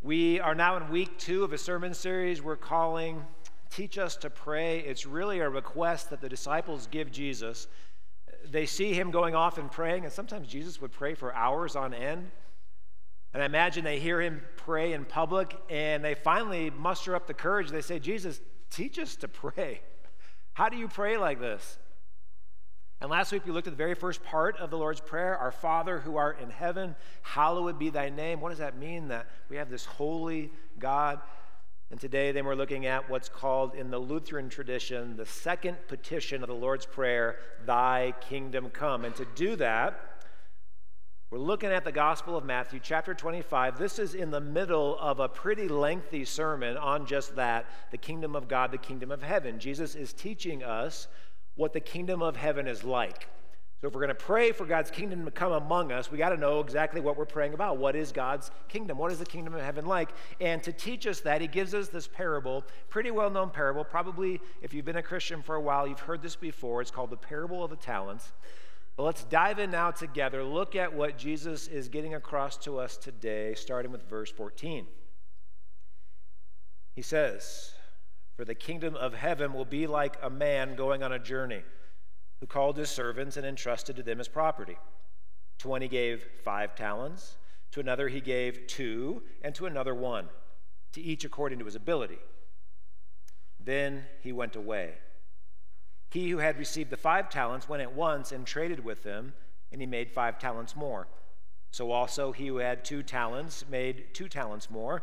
We are now in week two of a sermon series we're calling Teach Us to Pray. It's really a request that the disciples give Jesus. They see him going off and praying, and sometimes Jesus would pray for hours on end. And I imagine they hear him pray in public, and they finally muster up the courage. They say, Jesus, teach us to pray. How do you pray like this? And last week we looked at the very first part of the Lord's Prayer Our Father who art in heaven, hallowed be thy name. What does that mean? That we have this holy God. And today then we're looking at what's called in the Lutheran tradition the second petition of the Lord's Prayer, Thy kingdom come. And to do that, we're looking at the Gospel of Matthew, chapter 25. This is in the middle of a pretty lengthy sermon on just that the kingdom of God, the kingdom of heaven. Jesus is teaching us what the kingdom of heaven is like. So, if we're going to pray for God's kingdom to come among us, we got to know exactly what we're praying about. What is God's kingdom? What is the kingdom of heaven like? And to teach us that, he gives us this parable, pretty well known parable. Probably, if you've been a Christian for a while, you've heard this before. It's called the parable of the talents. But let's dive in now together. Look at what Jesus is getting across to us today, starting with verse 14. He says, for the kingdom of heaven will be like a man going on a journey who called his servants and entrusted to them his property. To one he gave five talents, to another he gave two, and to another one, to each according to his ability. Then he went away. He who had received the five talents went at once and traded with them, and he made five talents more. So also he who had two talents made two talents more.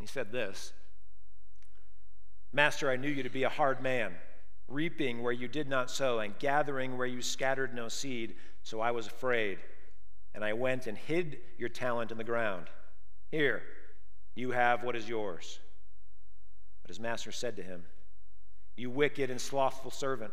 he said this Master, I knew you to be a hard man, reaping where you did not sow, and gathering where you scattered no seed. So I was afraid, and I went and hid your talent in the ground. Here, you have what is yours. But his master said to him, You wicked and slothful servant.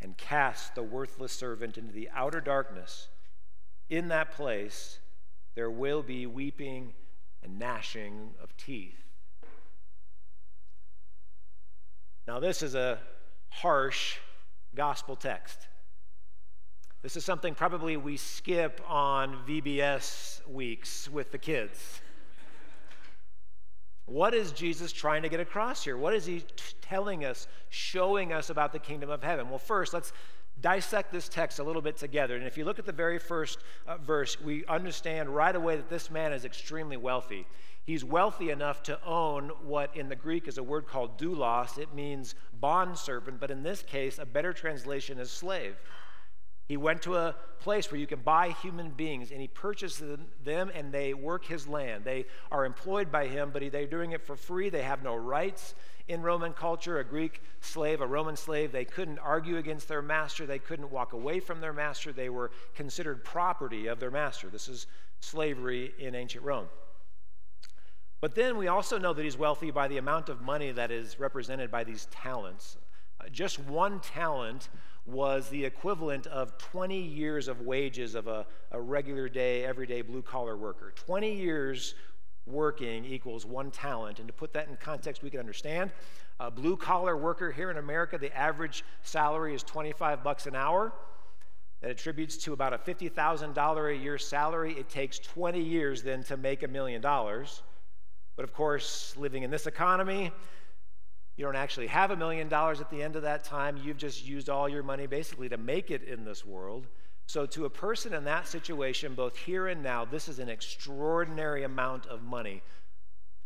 and cast the worthless servant into the outer darkness. In that place, there will be weeping and gnashing of teeth. Now, this is a harsh gospel text. This is something probably we skip on VBS weeks with the kids. What is Jesus trying to get across here? What is he t- telling us, showing us about the kingdom of heaven? Well, first, let's dissect this text a little bit together. And if you look at the very first uh, verse, we understand right away that this man is extremely wealthy. He's wealthy enough to own what in the Greek is a word called doulos. It means bondservant, but in this case, a better translation is slave. He went to a place where you can buy human beings and he purchases them and they work his land. They are employed by him, but they're doing it for free. They have no rights in Roman culture. A Greek slave, a Roman slave, they couldn't argue against their master. They couldn't walk away from their master. They were considered property of their master. This is slavery in ancient Rome. But then we also know that he's wealthy by the amount of money that is represented by these talents. Just one talent was the equivalent of 20 years of wages of a, a regular day, everyday blue collar worker. 20 years working equals one talent. And to put that in context, we can understand a blue collar worker here in America, the average salary is 25 bucks an hour. That attributes to about a $50,000 a year salary. It takes 20 years then to make a million dollars. But of course, living in this economy, you don't actually have a million dollars at the end of that time. You've just used all your money basically to make it in this world. So, to a person in that situation, both here and now, this is an extraordinary amount of money.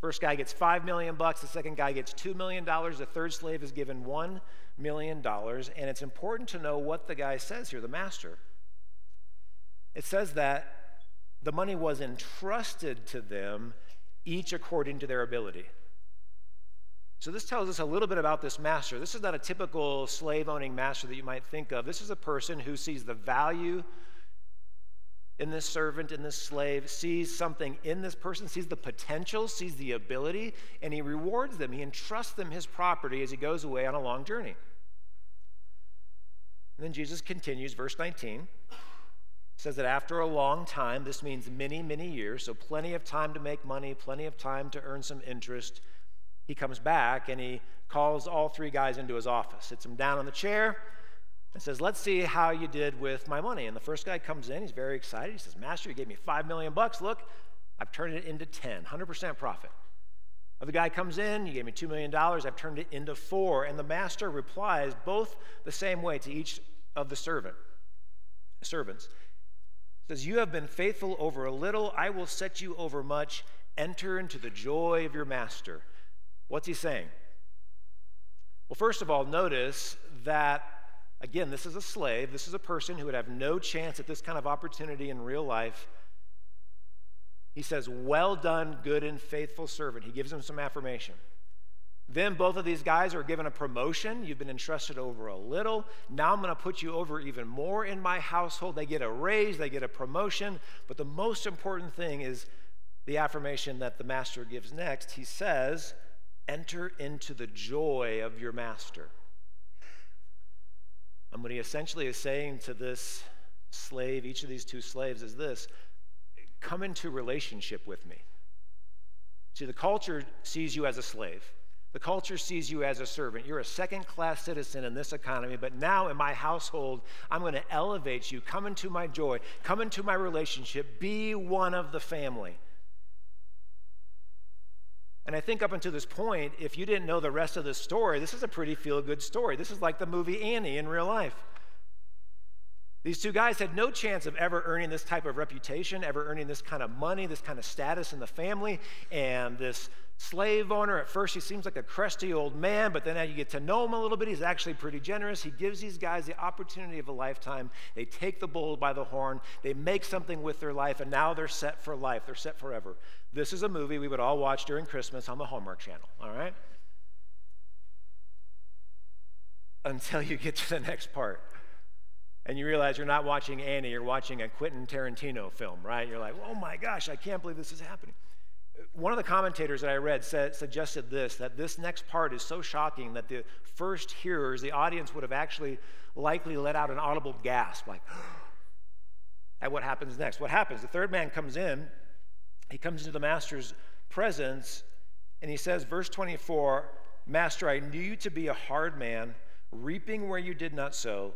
First guy gets five million bucks, the second guy gets two million dollars, the third slave is given one million dollars. And it's important to know what the guy says here, the master. It says that the money was entrusted to them, each according to their ability. So, this tells us a little bit about this master. This is not a typical slave owning master that you might think of. This is a person who sees the value in this servant, in this slave, sees something in this person, sees the potential, sees the ability, and he rewards them. He entrusts them his property as he goes away on a long journey. And then Jesus continues, verse 19 says that after a long time, this means many, many years, so plenty of time to make money, plenty of time to earn some interest he comes back and he calls all three guys into his office, sits them down on the chair, and says, Let's see how you did with my money. And the first guy comes in, he's very excited. He says, Master, you gave me five million bucks. Look, I've turned it into 10, 100% profit. The guy comes in, you gave me $2 million, I've turned it into four. And the master replies both the same way to each of the servant, servants. says, You have been faithful over a little, I will set you over much. Enter into the joy of your master. What's he saying? Well, first of all, notice that, again, this is a slave. This is a person who would have no chance at this kind of opportunity in real life. He says, Well done, good and faithful servant. He gives him some affirmation. Then both of these guys are given a promotion. You've been entrusted over a little. Now I'm going to put you over even more in my household. They get a raise, they get a promotion. But the most important thing is the affirmation that the master gives next. He says, enter into the joy of your master. And what he essentially is saying to this slave, each of these two slaves, is this come into relationship with me. See, the culture sees you as a slave. The culture sees you as a servant. You're a second class citizen in this economy, but now in my household, I'm going to elevate you. Come into my joy. Come into my relationship. Be one of the family. And I think up until this point, if you didn't know the rest of the story, this is a pretty feel good story. This is like the movie Annie in real life. These two guys had no chance of ever earning this type of reputation, ever earning this kind of money, this kind of status in the family. And this slave owner, at first, he seems like a crusty old man, but then as you get to know him a little bit, he's actually pretty generous. He gives these guys the opportunity of a lifetime. They take the bull by the horn, they make something with their life, and now they're set for life. They're set forever. This is a movie we would all watch during Christmas on the Hallmark Channel, all right? Until you get to the next part and you realize you're not watching Annie, you're watching a Quentin Tarantino film, right? You're like, oh my gosh, I can't believe this is happening. Uh, one of the commentators that I read said, suggested this that this next part is so shocking that the first hearers, the audience, would have actually likely let out an audible gasp, like, at what happens next. What happens? The third man comes in, he comes into the master's presence, and he says, verse 24, Master, I knew you to be a hard man, reaping where you did not sow,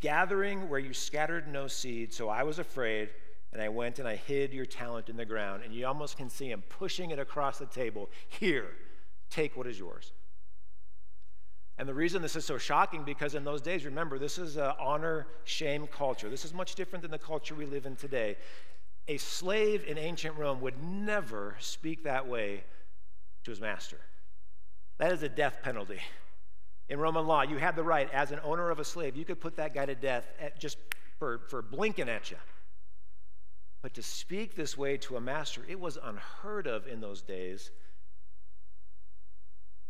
gathering where you scattered no seed, so I was afraid and I went and I hid your talent in the ground. And you almost can see him pushing it across the table. Here, take what is yours. And the reason this is so shocking because in those days, remember, this is an honor shame culture. This is much different than the culture we live in today. A slave in ancient Rome would never speak that way to his master. That is a death penalty. In Roman law, you had the right, as an owner of a slave, you could put that guy to death just for, for blinking at you. But to speak this way to a master, it was unheard of in those days.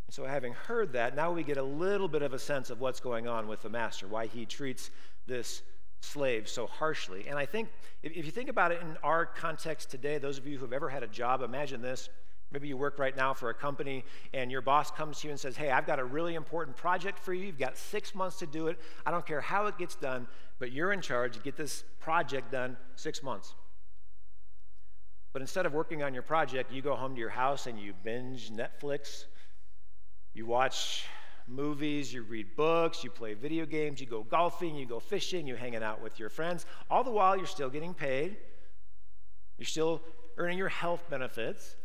And so, having heard that, now we get a little bit of a sense of what's going on with the master, why he treats this slave so harshly. And I think, if, if you think about it in our context today, those of you who have ever had a job, imagine this. Maybe you work right now for a company and your boss comes to you and says, Hey, I've got a really important project for you. You've got six months to do it. I don't care how it gets done, but you're in charge. Get this project done six months. But instead of working on your project, you go home to your house and you binge Netflix, you watch movies, you read books, you play video games, you go golfing, you go fishing, you're hanging out with your friends. All the while, you're still getting paid, you're still earning your health benefits.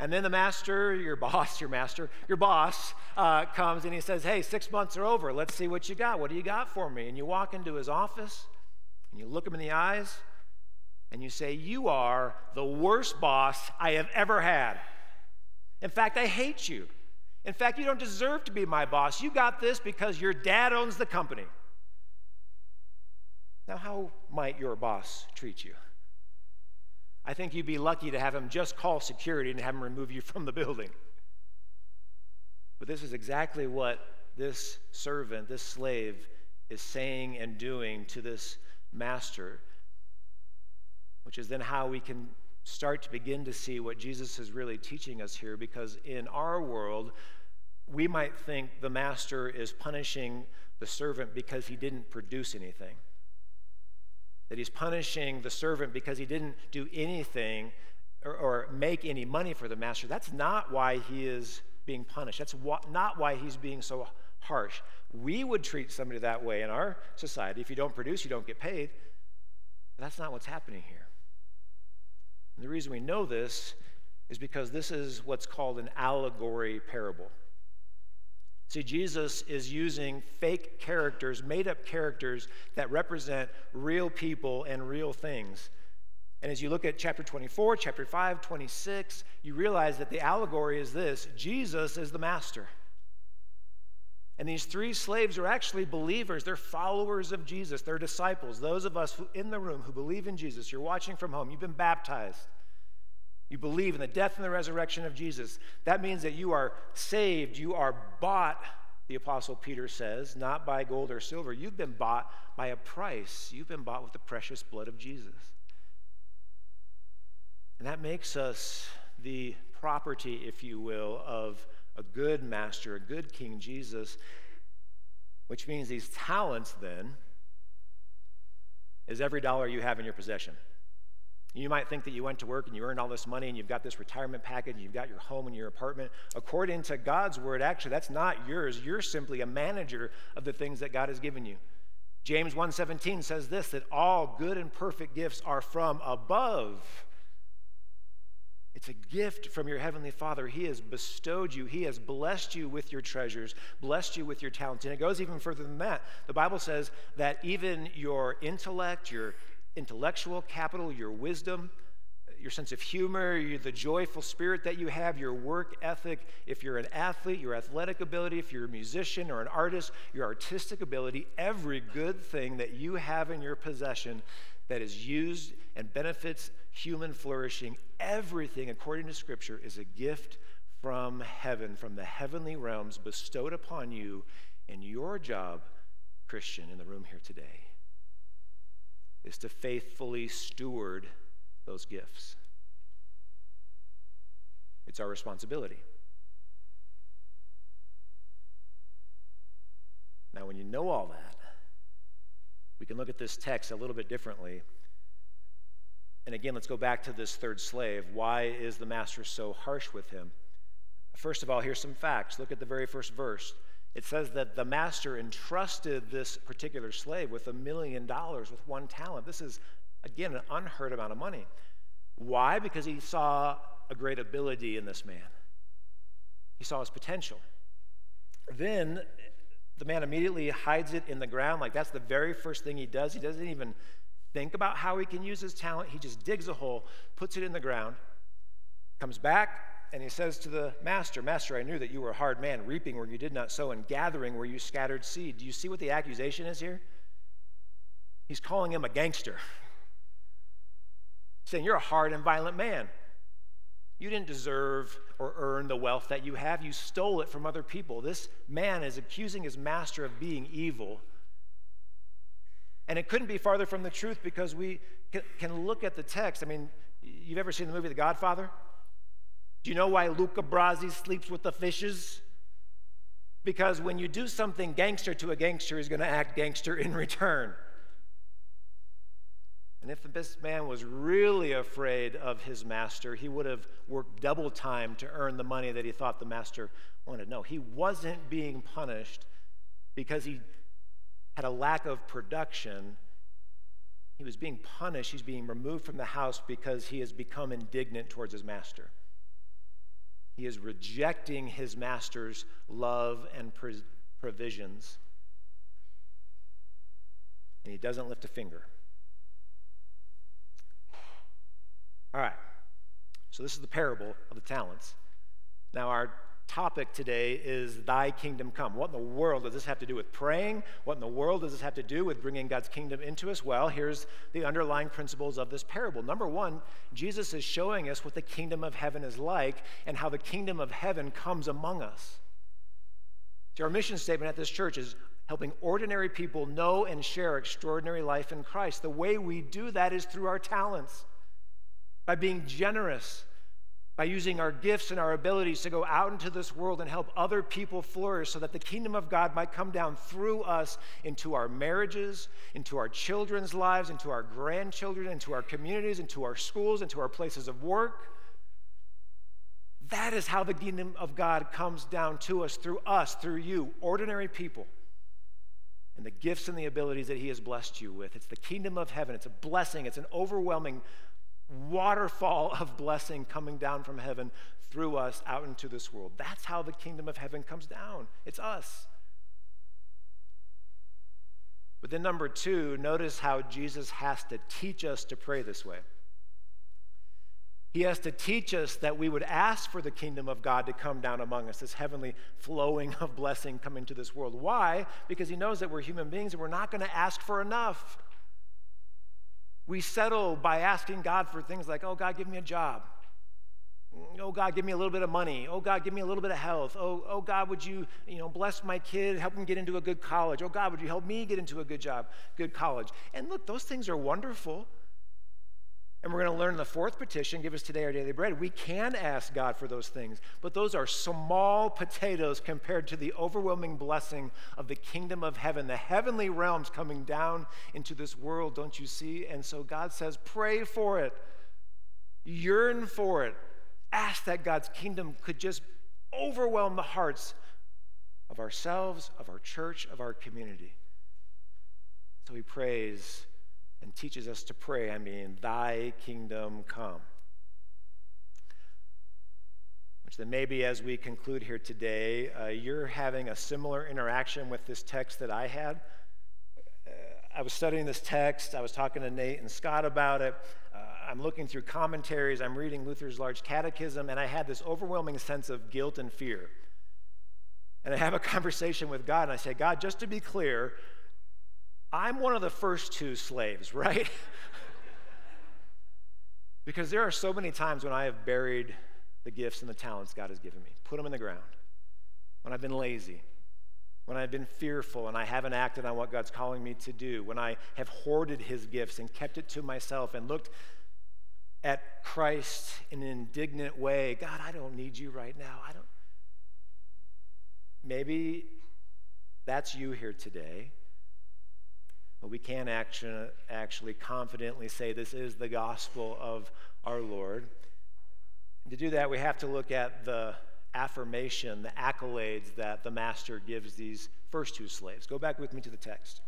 And then the master, your boss, your master, your boss uh, comes and he says, Hey, six months are over. Let's see what you got. What do you got for me? And you walk into his office and you look him in the eyes and you say, You are the worst boss I have ever had. In fact, I hate you. In fact, you don't deserve to be my boss. You got this because your dad owns the company. Now, how might your boss treat you? I think you'd be lucky to have him just call security and have him remove you from the building. But this is exactly what this servant, this slave, is saying and doing to this master, which is then how we can start to begin to see what Jesus is really teaching us here, because in our world, we might think the master is punishing the servant because he didn't produce anything that he's punishing the servant because he didn't do anything or, or make any money for the master. That's not why he is being punished. That's not why he's being so harsh. We would treat somebody that way in our society. If you don't produce, you don't get paid. But that's not what's happening here. And the reason we know this is because this is what's called an allegory parable. See, Jesus is using fake characters, made up characters that represent real people and real things. And as you look at chapter 24, chapter 5, 26, you realize that the allegory is this Jesus is the master. And these three slaves are actually believers. They're followers of Jesus. They're disciples. Those of us in the room who believe in Jesus, you're watching from home, you've been baptized. You believe in the death and the resurrection of Jesus. That means that you are saved, you are bought, the Apostle Peter says, not by gold or silver. You've been bought by a price. You've been bought with the precious blood of Jesus. And that makes us the property, if you will, of a good master, a good King Jesus, which means these talents then is every dollar you have in your possession. You might think that you went to work and you earned all this money and you've got this retirement package and you've got your home and your apartment. According to God's word, actually, that's not yours. You're simply a manager of the things that God has given you. James 1:17 says this that all good and perfect gifts are from above. It's a gift from your heavenly Father. He has bestowed you, He has blessed you with your treasures, blessed you with your talents. And it goes even further than that. The Bible says that even your intellect, your intellectual capital, your wisdom, your sense of humor, the joyful spirit that you have, your work ethic, if you're an athlete, your athletic ability, if you're a musician or an artist, your artistic ability, every good thing that you have in your possession that is used and benefits human flourishing, everything, according to Scripture, is a gift from heaven, from the heavenly realms bestowed upon you. And your job, Christian, in the room here today, is to faithfully steward those gifts. It's our responsibility. Now, when you know all that, we can look at this text a little bit differently. And again, let's go back to this third slave. Why is the master so harsh with him? First of all, here's some facts. Look at the very first verse it says that the master entrusted this particular slave with a million dollars with one talent. This is, again, an unheard amount of money. Why? Because he saw a great ability in this man, he saw his potential. Then the man immediately hides it in the ground. Like that's the very first thing he does. He doesn't even think about how he can use his talent. He just digs a hole, puts it in the ground, comes back, and he says to the master, Master, I knew that you were a hard man, reaping where you did not sow and gathering where you scattered seed. Do you see what the accusation is here? He's calling him a gangster. saying, You're a hard and violent man. You didn't deserve or earn the wealth that you have. You stole it from other people. This man is accusing his master of being evil. And it couldn't be farther from the truth because we can look at the text. I mean, you've ever seen the movie The Godfather? Do you know why Luca Brasi sleeps with the fishes? Because when you do something gangster to a gangster, he's going to act gangster in return. And if this man was really afraid of his master, he would have worked double time to earn the money that he thought the master wanted. No, he wasn't being punished because he had a lack of production. He was being punished. He's being removed from the house because he has become indignant towards his master. He is rejecting his master's love and provisions. And he doesn't lift a finger. All right. So this is the parable of the talents. Now, our topic today is Thy kingdom come. What in the world does this have to do with praying? What in the world does this have to do with bringing God's kingdom into us? Well, here's the underlying principles of this parable. Number one, Jesus is showing us what the kingdom of heaven is like and how the kingdom of heaven comes among us. See, our mission statement at this church is helping ordinary people know and share extraordinary life in Christ. The way we do that is through our talents by being generous, by using our gifts and our abilities to go out into this world and help other people flourish so that the kingdom of God might come down through us into our marriages, into our children's lives, into our grandchildren, into our communities, into our schools, into our places of work. That is how the kingdom of God comes down to us through us, through you, ordinary people, and the gifts and the abilities that He has blessed you with. It's the kingdom of heaven. It's a blessing, it's an overwhelming waterfall of blessing coming down from heaven through us out into this world. That's how the kingdom of heaven comes down. It's us. But then, number two, notice how Jesus has to teach us to pray this way. He has to teach us that we would ask for the kingdom of God to come down among us, this heavenly flowing of blessing coming to this world. Why? Because he knows that we're human beings and we're not going to ask for enough. We settle by asking God for things like, oh, God, give me a job. Oh, God, give me a little bit of money. Oh, God, give me a little bit of health. Oh, oh, God, would you, you know, bless my kid, help him get into a good college. Oh, God, would you help me get into a good job, good college? And look, those things are wonderful. And we're going to learn the fourth petition give us today our daily bread. We can ask God for those things, but those are small potatoes compared to the overwhelming blessing of the kingdom of heaven, the heavenly realms coming down into this world, don't you see? And so God says, pray for it, yearn for it, ask that God's kingdom could just overwhelm the hearts of ourselves, of our church, of our community. So he prays and teaches us to pray. I mean, Thy kingdom come. Which then maybe as we conclude here today, uh, you're having a similar interaction with this text that I had. Uh, I was studying this text, I was talking to Nate and Scott about it. Uh, I'm looking through commentaries, I'm reading Luther's Large Catechism, and I had this overwhelming sense of guilt and fear. And I have a conversation with God, and I say, God, just to be clear, I'm one of the first two slaves, right? because there are so many times when I have buried the gifts and the talents God has given me, put them in the ground, when I've been lazy, when I've been fearful and I haven't acted on what God's calling me to do, when I have hoarded his gifts and kept it to myself and looked at Christ in an indignant way God, I don't need you right now. I don't. Maybe that's you here today. But we can actually, actually confidently say this is the gospel of our Lord. And to do that, we have to look at the affirmation, the accolades that the master gives these first two slaves. Go back with me to the text.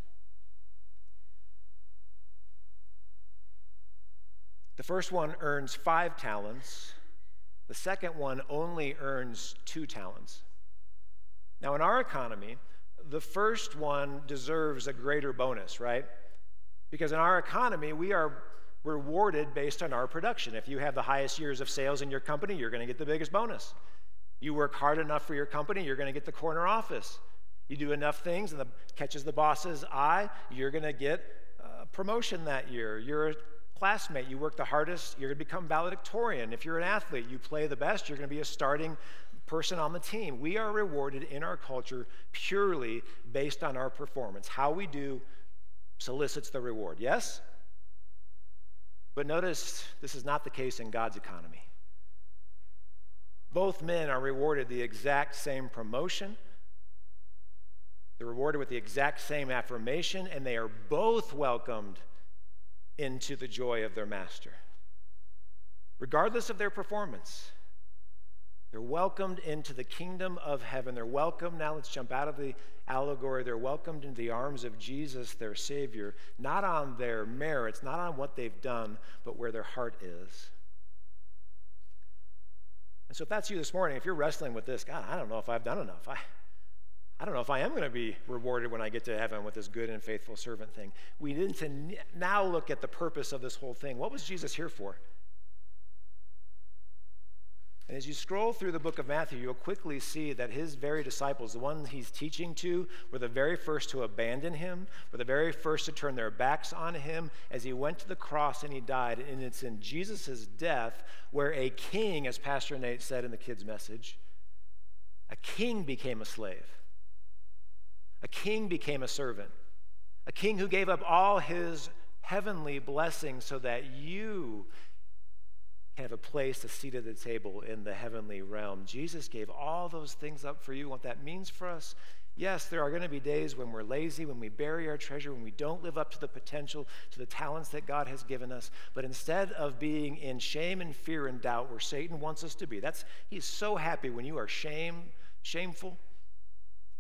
The first one earns five talents, the second one only earns two talents. Now, in our economy, the first one deserves a greater bonus, right? Because in our economy, we are rewarded based on our production. If you have the highest years of sales in your company, you're going to get the biggest bonus. You work hard enough for your company, you're going to get the corner office. You do enough things and the, catches the boss's eye, you're going to get a promotion that year. You're a classmate, you work the hardest, you're going to become valedictorian. If you're an athlete, you play the best, you're going to be a starting person on the team. We are rewarded in our culture purely based on our performance. How we do solicits the reward, yes? But notice this is not the case in God's economy. Both men are rewarded the exact same promotion. They're rewarded with the exact same affirmation, and they are both welcomed into the joy of their master, regardless of their performance. They're welcomed into the kingdom of heaven. They're welcomed. Now let's jump out of the allegory. They're welcomed into the arms of Jesus, their Savior, not on their merits, not on what they've done, but where their heart is. And so, if that's you this morning, if you're wrestling with this, God, I don't know if I've done enough. I, I don't know if I am going to be rewarded when I get to heaven with this good and faithful servant thing. We need to now look at the purpose of this whole thing. What was Jesus here for? And as you scroll through the book of Matthew, you'll quickly see that his very disciples, the ones he's teaching to, were the very first to abandon him, were the very first to turn their backs on him as he went to the cross and he died. And it's in Jesus' death where a king, as Pastor Nate said in the kids' message, a king became a slave. A king became a servant. A king who gave up all his heavenly blessings so that you have a place, a seat at the table in the heavenly realm. Jesus gave all those things up for you. What that means for us, yes, there are going to be days when we're lazy, when we bury our treasure, when we don't live up to the potential, to the talents that God has given us. But instead of being in shame and fear and doubt where Satan wants us to be, that's he's so happy when you are shame, shameful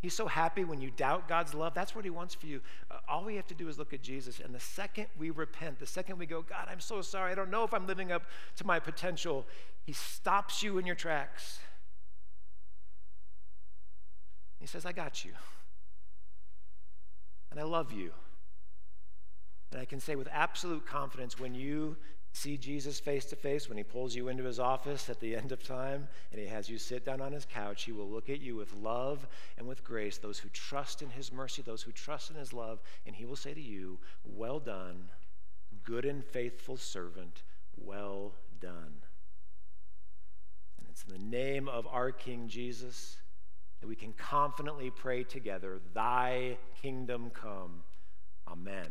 He's so happy when you doubt God's love. That's what He wants for you. Uh, all we have to do is look at Jesus. And the second we repent, the second we go, God, I'm so sorry. I don't know if I'm living up to my potential, He stops you in your tracks. He says, I got you. And I love you. And I can say with absolute confidence when you see Jesus face to face when he pulls you into his office at the end of time and he has you sit down on his couch, he will look at you with love and with grace, those who trust in his mercy, those who trust in his love, and he will say to you, Well done, good and faithful servant, well done. And it's in the name of our King Jesus that we can confidently pray together, Thy kingdom come. Amen.